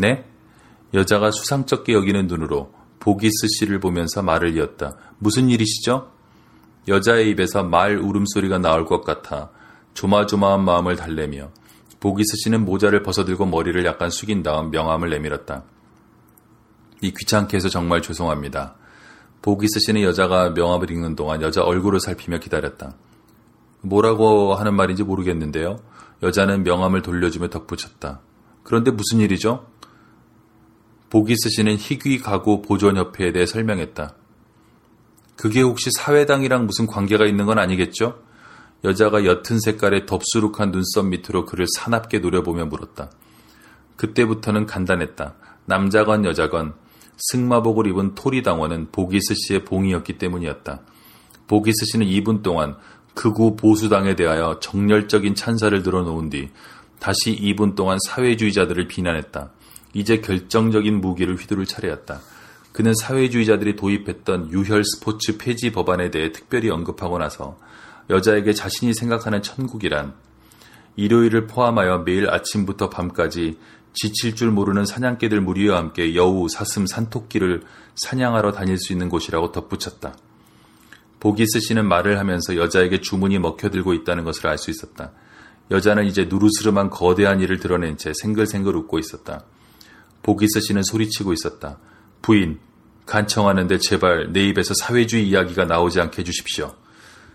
네? 여자가 수상쩍게 여기는 눈으로 보기스 씨를 보면서 말을 이었다. 무슨 일이시죠? 여자의 입에서 말 울음소리가 나올 것 같아 조마조마한 마음을 달래며 보기스 씨는 모자를 벗어들고 머리를 약간 숙인 다음 명함을 내밀었다. 이 귀찮게 해서 정말 죄송합니다. 보기스 씨는 여자가 명함을 읽는 동안 여자 얼굴을 살피며 기다렸다. 뭐라고 하는 말인지 모르겠는데요. 여자는 명함을 돌려주며 덧붙였다. 그런데 무슨 일이죠? 보기스 씨는 희귀 가구 보존협회에 대해 설명했다. 그게 혹시 사회당이랑 무슨 관계가 있는 건 아니겠죠? 여자가 옅은 색깔의 덥수룩한 눈썹 밑으로 그를 사납게 노려보며 물었다. 그때부터는 간단했다. 남자건 여자건 승마복을 입은 토리당원은 보기스 씨의 봉이었기 때문이었다. 보기스 씨는 2분 동안 극우 보수당에 대하여 정열적인 찬사를 들어놓은 뒤 다시 2분 동안 사회주의자들을 비난했다. 이제 결정적인 무기를 휘두를 차례였다. 그는 사회주의자들이 도입했던 유혈 스포츠 폐지 법안에 대해 특별히 언급하고 나서 여자에게 자신이 생각하는 천국이란 일요일을 포함하여 매일 아침부터 밤까지 지칠 줄 모르는 사냥개들 무리와 함께 여우, 사슴, 산토끼를 사냥하러 다닐 수 있는 곳이라고 덧붙였다. 보기스 씨는 말을 하면서 여자에게 주문이 먹혀들고 있다는 것을 알 수 있었다. 여자는 이제 누르스름한 거대한 일을 드러낸 채 생글생글 웃고 있었다. 보기스 씨는 소리치고 있었다. 부인, 간청하는데 제발 내 입에서 사회주의 이야기가 나오지 않게 해주십시오.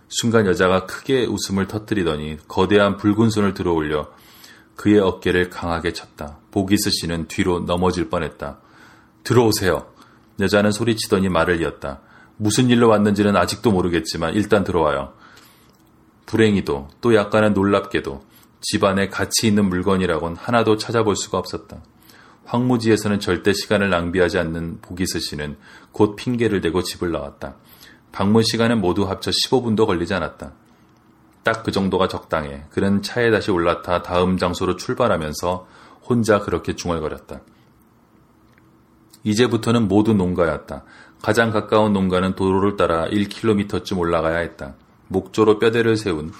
순간 여자가 크게 웃음을 터뜨리더니 거대한 붉은 손을 들어올려 그의 어깨를 강하게 쳤다. 보기스 씨는 뒤로 넘어질 뻔했다. 들어오세요. 여자는 소리치더니 말을 이었다. 무슨 일로 왔는지는 아직도 모르겠지만 일단 들어와요. 불행히도 또 약간은 놀랍게도 집안에 가치 있는 물건이라곤 하나도 찾아볼 수가 없었다. 황무지에서는 절대 시간을 낭비하지 않는 보기스 씨는 곧 핑계를 대고 집을 나왔다. 방문 시간은 모두 합쳐 15분도 걸리지 않았다. 딱 그 정도가 적당해. 그는 차에 다시 올라타 다음 장소로 출발하면서 혼자 그렇게 중얼거렸다. 이제부터는 모두 농가였다. 가장 가까운 농가는 도로를 따라 1km쯤 올라가야 했다. 목조로 뼈대를 세운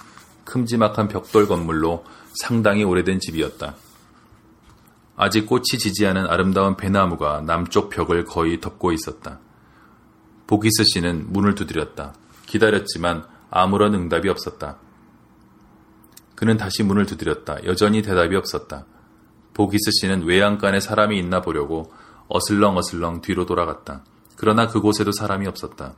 큼지막한 벽돌 건물로 상당히 오래된 집이었다. 아직 꽃이 지지 않은 아름다운 배나무가 남쪽 벽을 거의 덮고 있었다. 보기스 씨는 문을 두드렸다. 기다렸지만 아무런 응답이 없었다. 그는 다시 문을 두드렸다. 여전히 대답이 없었다. 보기스 씨는 외양간에 사람이 있나 보려고 어슬렁어슬렁 뒤로 돌아갔다. 그러나 그곳에도 사람이 없었다.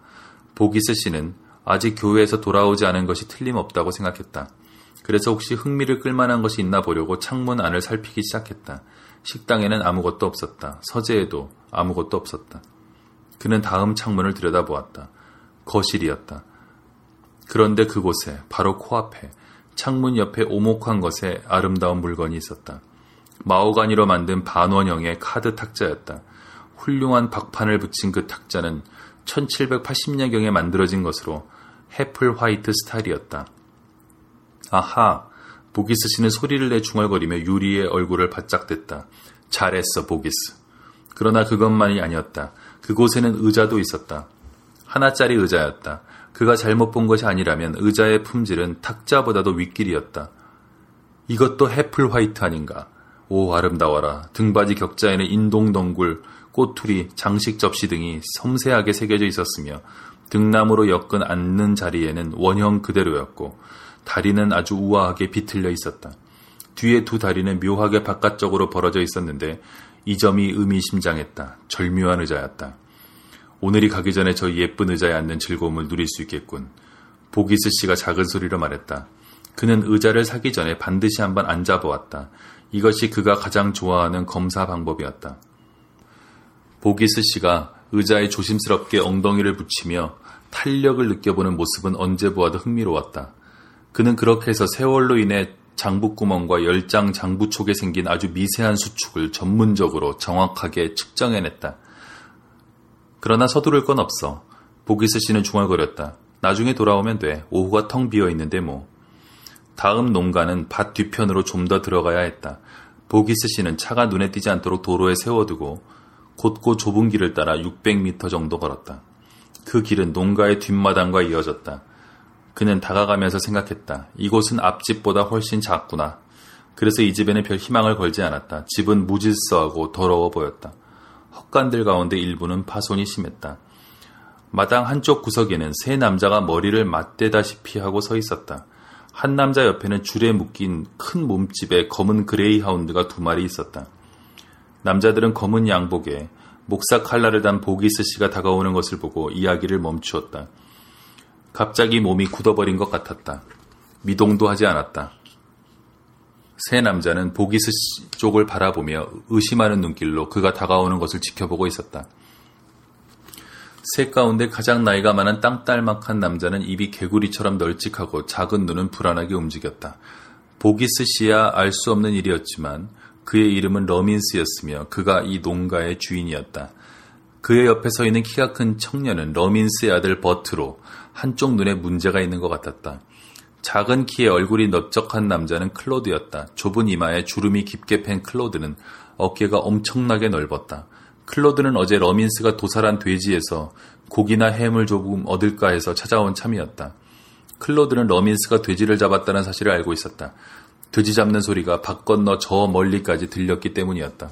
보기스 씨는 아직 교회에서 돌아오지 않은 것이 틀림없다고 생각했다. 그래서 혹시 흥미를 끌만한 것이 있나 보려고 창문 안을 살피기 시작했다. 식당에는 아무것도 없었다. 서재에도 아무것도 없었다. 그는 다음 창문을 들여다보았다. 거실이었다. 그런데 그곳에 바로 코앞에 창문 옆에 오목한 것에 아름다운 물건이 있었다. 마오가니로 만든 반원형의 카드 탁자였다. 훌륭한 박판을 붙인 그 탁자는 1780년경에 만들어진 것으로 해플 화이트 스타일이었다. 아하, 보기스 씨는 소리를 내 중얼거리며 유리의 얼굴을 바짝 댔다. 잘했어, 보기스. 그러나 그것만이 아니었다. 그곳에는 의자도 있었다. 하나짜리 의자였다. 그가 잘못 본 것이 아니라면 의자의 품질은 탁자보다도 윗길이었다. 이것도 해플 화이트 아닌가. 오 아름다워라. 등받이 격자에는 인동 덩굴, 꼬투리, 장식 접시 등이 섬세하게 새겨져 있었으며 등나무로 엮은 앉는 자리에는 원형 그대로였고 다리는 아주 우아하게 비틀려 있었다. 뒤에 두 다리는 묘하게 바깥쪽으로 벌어져 있었는데 이 점이 의미심장했다. 절묘한 의자였다. 오늘이 가기 전에 저 예쁜 의자에 앉는 즐거움을 누릴 수 있겠군. 보기스 씨가 작은 소리로 말했다. 그는 의자를 사기 전에 반드시 한번 앉아보았다. 이것이 그가 가장 좋아하는 검사 방법이었다. 보기스 씨가 의자에 조심스럽게 엉덩이를 붙이며 탄력을 느껴보는 모습은 언제 보아도 흥미로웠다. 그는 그렇게 해서 세월로 인해 장부구멍과 열장 장부촉에 생긴 아주 미세한 수축을 전문적으로 정확하게 측정해냈다. 그러나 서두를 건 없어. 보기스 씨는 중얼거렸다. 나중에 돌아오면 돼. 오후가 텅 비어 있는데 뭐. 다음 농가는 밭 뒤편으로 좀 더 들어가야 했다. 보기스 씨는 차가 눈에 띄지 않도록 도로에 세워두고 곧고 좁은 길을 따라 600m 정도 걸었다. 그 길은 농가의 뒷마당과 이어졌다. 그는 다가가면서 생각했다. 이곳은 앞집보다 훨씬 작구나. 그래서 이 집에는 별 희망을 걸지 않았다. 집은 무질서하고 더러워 보였다. 헛간들 가운데 일부는 파손이 심했다. 마당 한쪽 구석에는 세 남자가 머리를 맞대다시피 하고 서 있었다. 한 남자 옆에는 줄에 묶인 큰 몸집의 검은 그레이 하운드가 두 마리 있었다. 남자들은 검은 양복에 목사 칼날을 단 보기스 씨가 다가오는 것을 보고 이야기를 멈추었다. 갑자기 몸이 굳어버린 것 같았다. 미동도 하지 않았다. 세 남자는 보기스 쪽을 바라보며 의심하는 눈길로 그가 다가오는 것을 지켜보고 있었다. 셋 가운데 가장 나이가 많은 땅딸막한 남자는 입이 개구리처럼 널찍하고 작은 눈은 불안하게 움직였다. 보기스 씨야 알 수 없는 일이었지만 그의 이름은 러민스였으며 그가 이 농가의 주인이었다. 그의 옆에 서 있는 키가 큰 청년은 러민스의 아들 버트로 한쪽 눈에 문제가 있는 것 같았다. 작은 키에 얼굴이 넓적한 남자는 클로드였다. 좁은 이마에 주름이 깊게 팬 클로드는 어깨가 엄청나게 넓었다. 클로드는 어제 러민스가 도살한 돼지에서 고기나 햄을 조금 얻을까 해서 찾아온 참이었다. 클로드는 러민스가 돼지를 잡았다는 사실을 알고 있었다. 돼지 잡는 소리가 밭 건너 저 멀리까지 들렸기 때문이었다.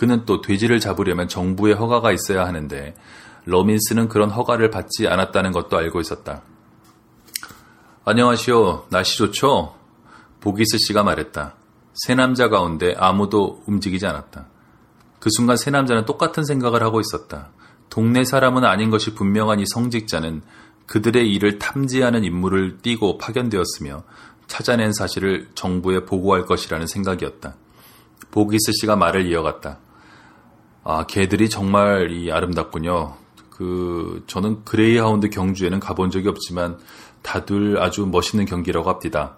그는 또 돼지를 잡으려면 정부의 허가가 있어야 하는데 러민스는 그런 허가를 받지 않았다는 것도 알고 있었다. 안녕하시오. 날씨 좋죠? 보기스 씨가 말했다. 세 남자 가운데 아무도 움직이지 않았다. 그 순간 세 남자는 똑같은 생각을 하고 있었다. 동네 사람은 아닌 것이 분명한 이 성직자는 그들의 일을 탐지하는 임무를 띠고 파견되었으며 찾아낸 사실을 정부에 보고할 것이라는 생각이었다. 보기스 씨가 말을 이어갔다. 아, 개들이 정말 이 아름답군요. 그, 저는 그레이하운드 경주에는 가본 적이 없지만 다들 아주 멋있는 경기라고 합니다.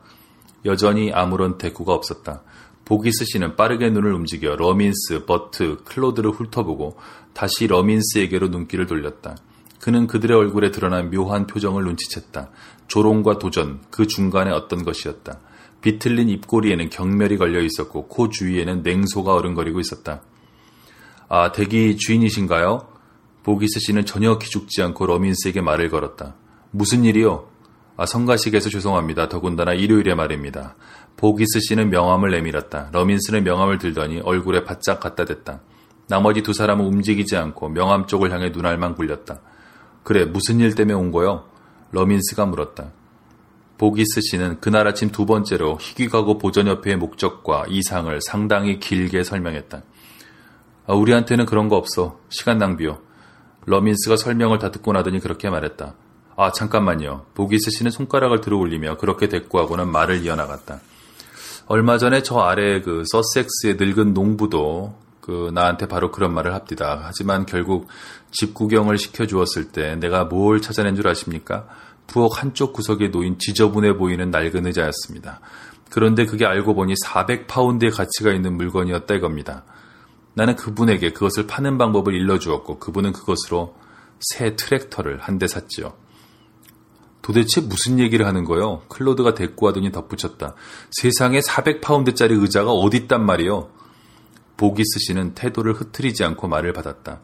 여전히 아무런 대꾸가 없었다. 보기스 씨는 빠르게 눈을 움직여 러민스, 버트, 클로드를 훑어보고 다시 러민스에게로 눈길을 돌렸다. 그는 그들의 얼굴에 드러난 묘한 표정을 눈치챘다. 조롱과 도전, 그 중간에 어떤 것이었다. 비틀린 입꼬리에는 경멸이 걸려 있었고 코 주위에는 냉소가 어른거리고 있었다. 아, 대기 주인이신가요? 보기스 씨는 전혀 기죽지 않고 러민스에게 말을 걸었다. 무슨 일이요? 아, 성가식에서 죄송합니다. 더군다나 일요일에 말입니다. 보기스 씨는 명함을 내밀었다. 러민스는 명함을 들더니 얼굴에 바짝 갖다 댔다. 나머지 두 사람은 움직이지 않고 명함 쪽을 향해 눈알만 굴렸다. 그래, 무슨 일 때문에 온 거요? 러민스가 물었다. 보기스 씨는 그날 아침 두 번째로 희귀가구 보전협회의 목적과 이상을 상당히 길게 설명했다. 아, 우리한테는 그런 거 없어. 시간 낭비요. 러민스가 설명을 다 듣고 나더니 그렇게 말했다. 아, 잠깐만요. 보기스 씨는 손가락을 들어 올리며 그렇게 대꾸하고는 말을 이어나갔다. 얼마 전에 저 아래 그 서섹스의 늙은 농부도 그 나한테 바로 그런 말을 합디다. 하지만 결국 집 구경을 시켜주었을 때 내가 뭘 찾아낸 줄 아십니까? 부엌 한쪽 구석에 놓인 지저분해 보이는 낡은 의자였습니다. 그런데 그게 알고 보니 400파운드의 가치가 있는 물건이었다 이겁니다. 나는 그분에게 그것을 파는 방법을 일러주었고 그분은 그것으로 새 트랙터를 한 대 샀지요. 도대체 무슨 얘기를 하는 거요? 클로드가 대꾸하더니 덧붙였다. 세상에 400파운드짜리 의자가 어딨단 말이요? 보기스 씨는 태도를 흐트리지 않고 말을 받았다.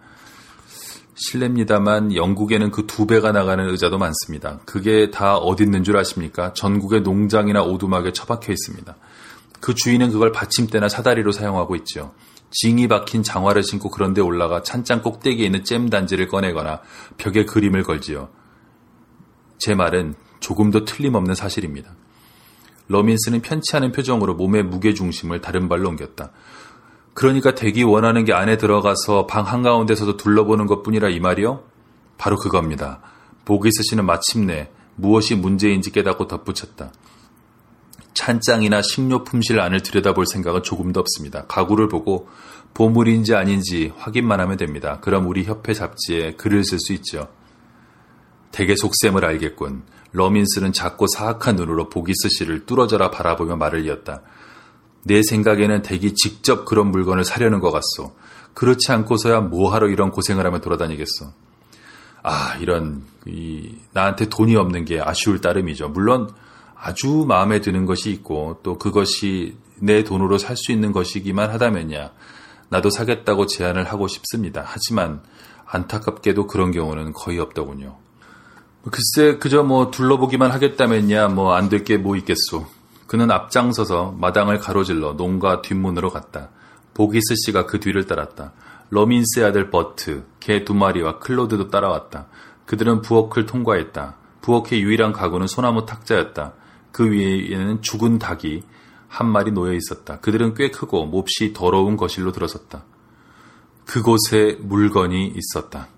실례입니다만 영국에는 그 두 배가 나가는 의자도 많습니다. 그게 다 어디 있는 줄 아십니까? 전국의 농장이나 오두막에 처박혀 있습니다. 그 주인은 그걸 받침대나 사다리로 사용하고 있죠. 징이 박힌 장화를 신고 그런데 올라가 찬장 꼭대기에 있는 잼 단지를 꺼내거나 벽에 그림을 걸지요. 제 말은 조금도 틀림없는 사실입니다. 러민스는 편치 않은 표정으로 몸의 무게중심을 다른 발로 옮겼다. 그러니까 댁이 원하는 게 안에 들어가서 방 한가운데서도 둘러보는 것 뿐이라 이 말이요? 바로 그겁니다. 보기스 씨는 마침내 무엇이 문제인지 깨닫고 덧붙였다. 찬장이나 식료 품실 안을 들여다볼 생각은 조금도 없습니다. 가구를 보고 보물인지 아닌지 확인만 하면 됩니다. 그럼 우리 협회 잡지에 글을 쓸 수 있죠. 대개 속셈을 알겠군. 러민스는 작고 사악한 눈으로 보기스 씨를 뚫어져라 바라보며 말을 이었다. 내 생각에는 댁이 직접 그런 물건을 사려는 것 같소. 그렇지 않고서야 뭐하러 이런 고생을 하며 돌아다니겠어. 아, 이런, 이, 나한테 돈이 없는 게 아쉬울 따름이죠. 물론 아주 마음에 드는 것이 있고 또 그것이 내 돈으로 살 수 있는 것이기만 하다면야 나도 사겠다고 제안을 하고 싶습니다. 하지만 안타깝게도 그런 경우는 거의 없더군요. 글쎄 그저 뭐 둘러보기만 하겠다면야 뭐 안 될 게 뭐 있겠소. 그는 앞장서서 마당을 가로질러 농가 뒷문으로 갔다. 보기스 씨가 그 뒤를 따랐다. 러민스의 아들 버트, 개 두 마리와 클로드도 따라왔다. 그들은 부엌을 통과했다. 부엌의 유일한 가구는 소나무 탁자였다. 그 위에는 죽은 닭이 한 마리 놓여 있었다. 그들은 꽤 크고 몹시 더러운 거실로 들어섰다. 그곳에 물건이 있었다.